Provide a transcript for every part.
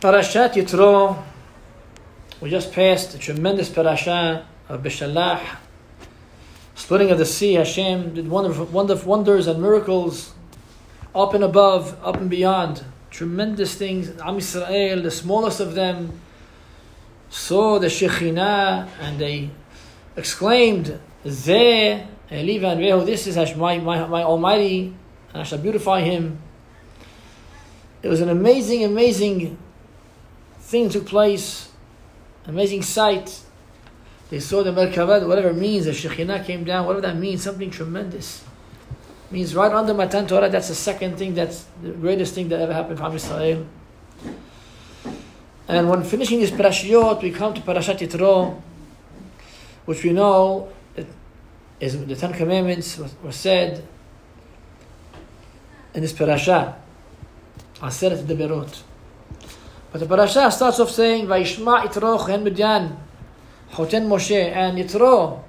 Parashat Yitro. We just passed a tremendous parasha of Bishalach. Splitting of the sea, Hashem did wonderful, wonderful wonders and miracles up and above, up and beyond. Tremendous things. Am Yisrael, the smallest of them, saw the Shekhinah and they exclaimed, Zeh, Eliva and this is my, my, my Almighty, and I shall beautify him. It was an amazing, amazing thing took place, amazing sight. They saw the Merkavah, whatever it means, the Shekhinah came down, whatever that means, something tremendous. It means right under Matan Torah, that's the second thing, that's the greatest thing that ever happened for Israel. And when finishing this parashiyot, we come to Parashat Yitro, which we know is the Ten Commandments were said in this parasha. Aseret Deberot. But the parasha starts off saying, Vayishma Yitro kohen Midian, Choten Moshe, and Yitro,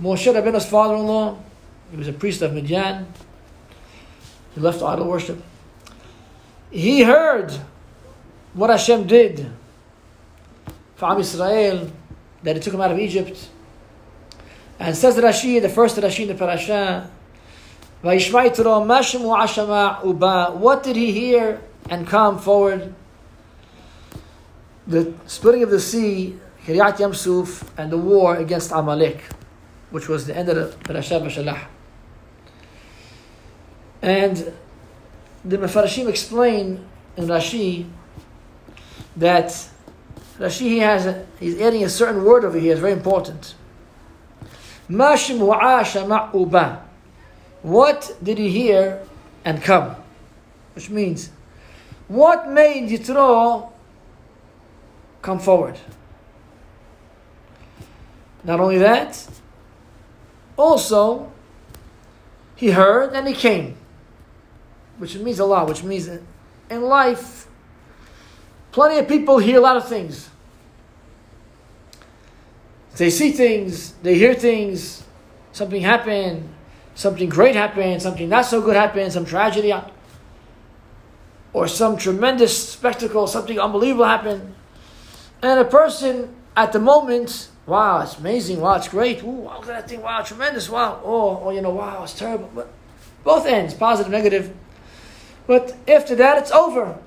Moshe Rabbeinu's father-in-law, he was a priest of Midian, he left idol worship. He heard what Hashem did for Am Yisrael, that he took him out of Egypt. And says Rashi, the first Rashi in the parasha, what did he hear and come forward? The splitting of the sea, Kriat Yamsuf, and the war against Amalek, which was the end of the Parashat Bashalah. And the Mefarashim explain in Rashi that Rashi he has a, he's adding a certain word over here, it's very important. What did he hear and come? Which means, what made Yitro come forward. Not only that, also, he heard and he came, which means a lot, which means in life, plenty of people hear a lot of things. They see things, they hear things, something happened, something great happened, something not so good happened, some tragedy, or some tremendous spectacle, something unbelievable happened. And a person at the moment, wow, it's amazing, wow, it's great, ooh, look at that thing, wow, tremendous, wow, oh, oh, you know, wow, it's terrible. But both ends, positive, negative. But after that, it's over.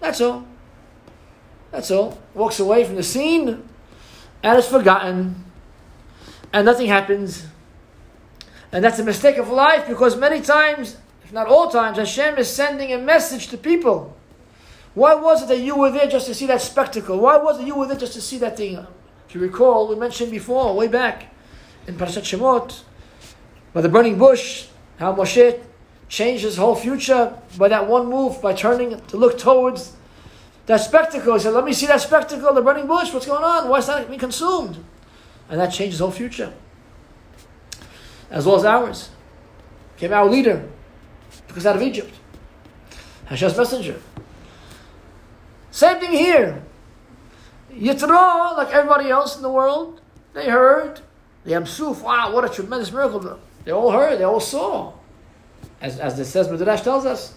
That's all. That's all. Walks away from the scene, and it's forgotten, and nothing happens. And that's a mistake of life because many times, if not all times, Hashem is sending a message to people. Why was it that you were there just to see that spectacle? Why was it you were there just to see that thing? If you recall, we mentioned before, way back in Parashat Shemot, by the burning bush, how Moshe changed his whole future by that one move, by turning to look towards that spectacle. He said, Let me see that spectacle, the burning bush, what's going on? Why is that being consumed? And that changed his whole future. As well as ours. Came our leader, us out of Egypt. Hashem's messenger. Same thing here. Yitro, like everybody else in the world, they heard the Yamsuf. Wow, what a tremendous miracle! They all heard, they all saw. As, as it says, Midrash tells us,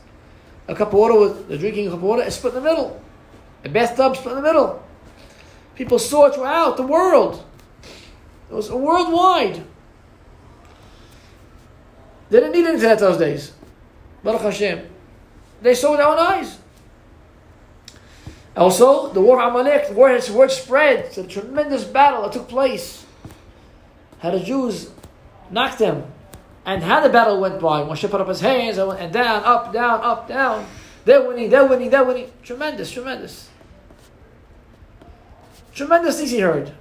a cup of water, with, the drinking cup of water is split in the middle. A bathtub split in the middle. People saw it throughout the world. It was worldwide. They didn't need internet those days. Baruch Hashem. They saw with their own eyes. Also, the war of Amalek, the word, word spread. It's a tremendous battle that took place. How the Jews knocked them. And how the battle went by. Moshe put up his hands and, down, up, down, up, down. They're winning, they're winning, they're winning. Tremendous, tremendous. Tremendous things he heard.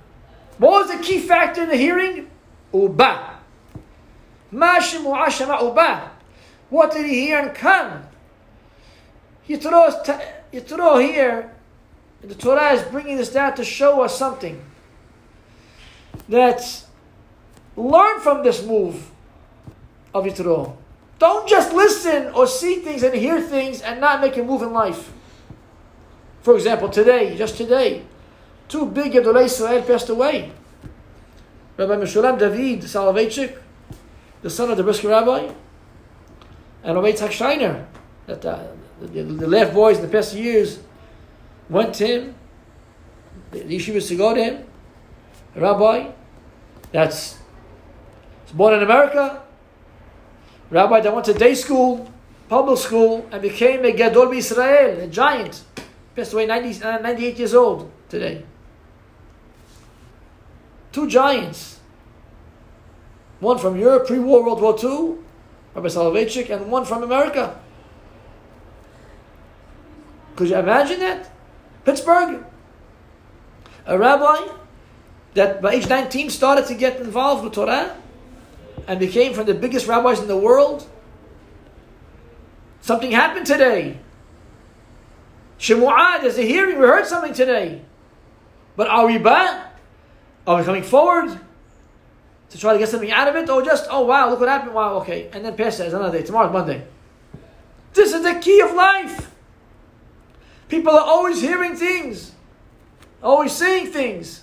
What was the key factor in the hearing? Uba. What did he hear and come? Yitro, Yitro here the Torah is bringing this down to show us something. That learn from this move of Yitro. Don't just listen or see things and hear things and not make a move in life. For example, today, just today, two big Gedolei Israel passed away. Rabbi Meshulam David Soloveitchik, the son of the Brisker Rabbi, and Rabbi Yitzhak Scheiner, that uh, the, the, the left boys in the past years went to him, the yeshivas to go to him, a rabbi that's born in America, rabbi that went to day school, public school, and became a Gadol Israel, a giant. Passed away 90, uh, 98 years old today. Two giants. One from Europe, pre war World War II, Rabbi Soloveitchik, and one from America. Could you imagine that? Pittsburgh. A rabbi that by age 19 started to get involved with Torah and became from the biggest rabbis in the world. Something happened today. Shemu'ah, there's a hearing, we heard something today. But are we back? Are we coming forward to try to get something out of it? Or just, oh wow, look what happened, wow, okay. And then pass it another day. Tomorrow's Monday. This is the key of life. People are always hearing things, always saying things.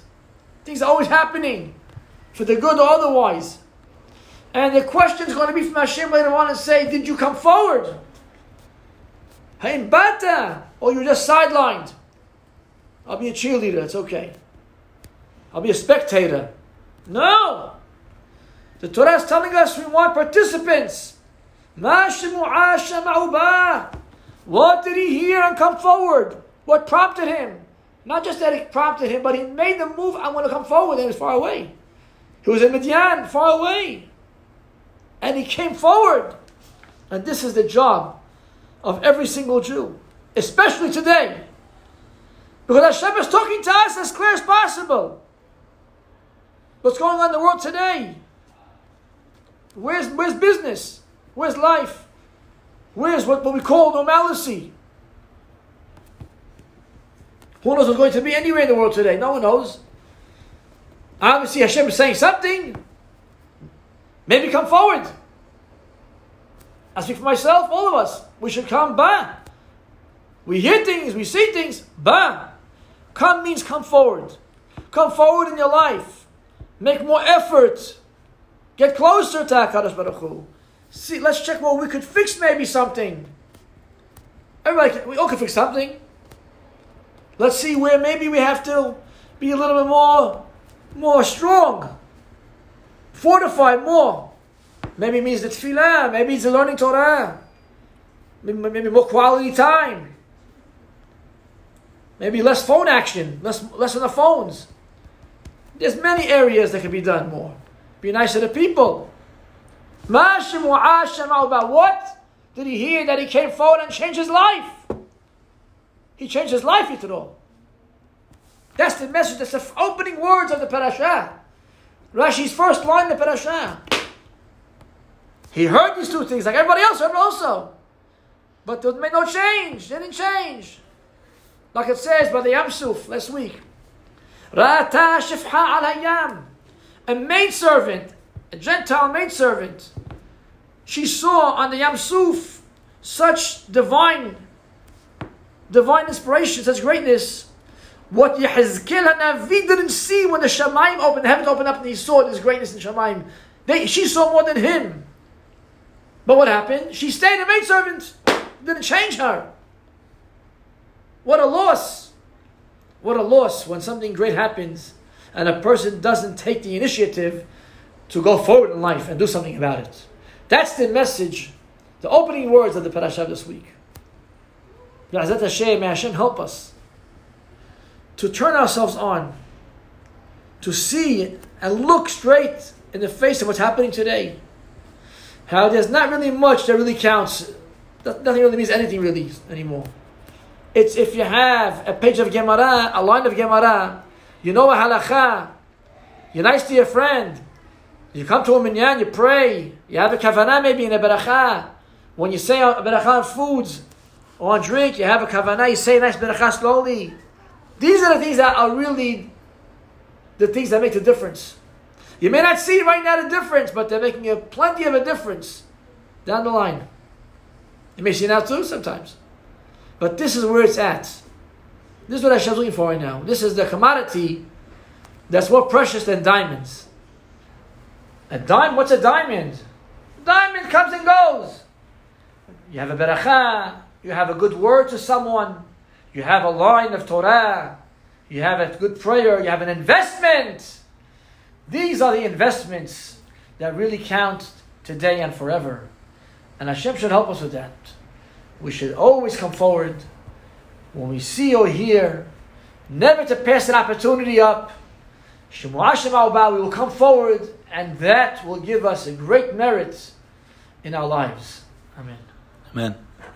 Things are always happening, for the good or otherwise. And the question is going to be from Hashem later on and say, Did you come forward? Hey, bata! Or you're just sidelined. I'll be a cheerleader, it's okay. I'll be a spectator. No! The Torah is telling us we want participants. What did he hear and come forward? What prompted him? Not just that it prompted him, but he made the move, I'm going to come forward, and he was far away. He was in Midian, far away. And he came forward. And this is the job of every single Jew, especially today. Because Hashem is talking to us as clear as possible. What's going on in the world today? Where's, where's business? Where's life? Where's what, what we call normalcy? Who knows what's going to be anywhere in the world today? No one knows. Obviously, Hashem is saying something. Maybe come forward. I speak for myself, all of us. We should come back. We hear things, we see things, ba. Come means come forward. Come forward in your life. Make more effort. Get closer to HaKadosh Baruch Hu. See, let's check where we could fix maybe something. Everybody, can, we all can fix something. Let's see where maybe we have to be a little bit more, more strong, fortify more. Maybe it means the tefillah, maybe it's the learning Torah, maybe, maybe more quality time, maybe less phone action, less, less on the phones. There's many areas that can be done more. Be nice to people. About what did he hear that he came forward and changed his life? He changed his life, Yitro. That's the message, that's the opening words of the parasha. Rashi's first line in the parasha. He heard these two things like everybody else heard also. But there made no change. They didn't change. Like it says by the Yamsuf last week. Rata shifha al hayam. A maidservant, a Gentile maidservant. She saw on the Yamsuf such divine divine inspiration, such greatness. What Yehezkel Hanavi didn't see when the Shemaim opened, the heavens opened up and he saw this greatness in Shemaim. They, she saw more than him. But what happened? She stayed a maidservant. Didn't change her. What a loss. What a loss when something great happens and a person doesn't take the initiative to go forward in life and do something about it. That's the message, the opening words of the parasha this week. Hashem, may Hashem help us to turn ourselves on, to see and look straight in the face of what's happening today. How there's not really much that really counts. Nothing really means anything really anymore. It's if you have a page of Gemara, a line of Gemara, you know a halacha, you're nice to your friend, you come to a minyan, you pray, you have a kavanah maybe in a beracha. When you say a beracha on foods, or on drink, you have a kavanah, you say a nice beracha slowly. These are the things that are really the things that make the difference. You may not see right now the difference, but they're making a plenty of a difference down the line. You may see now too sometimes. But this is where it's at. This is what Hashem's looking for right now. This is the commodity that's more precious than diamonds. A diamond, what's a diamond? Diamond comes and goes. You have a beracha, you have a good word to someone, you have a line of Torah, you have a good prayer, you have an investment. These are the investments that really count today and forever. And Hashem should help us with that. We should always come forward when we see or hear, never to pass an opportunity up. We will come forward, and that will give us a great merit in our lives. Amen. Amen.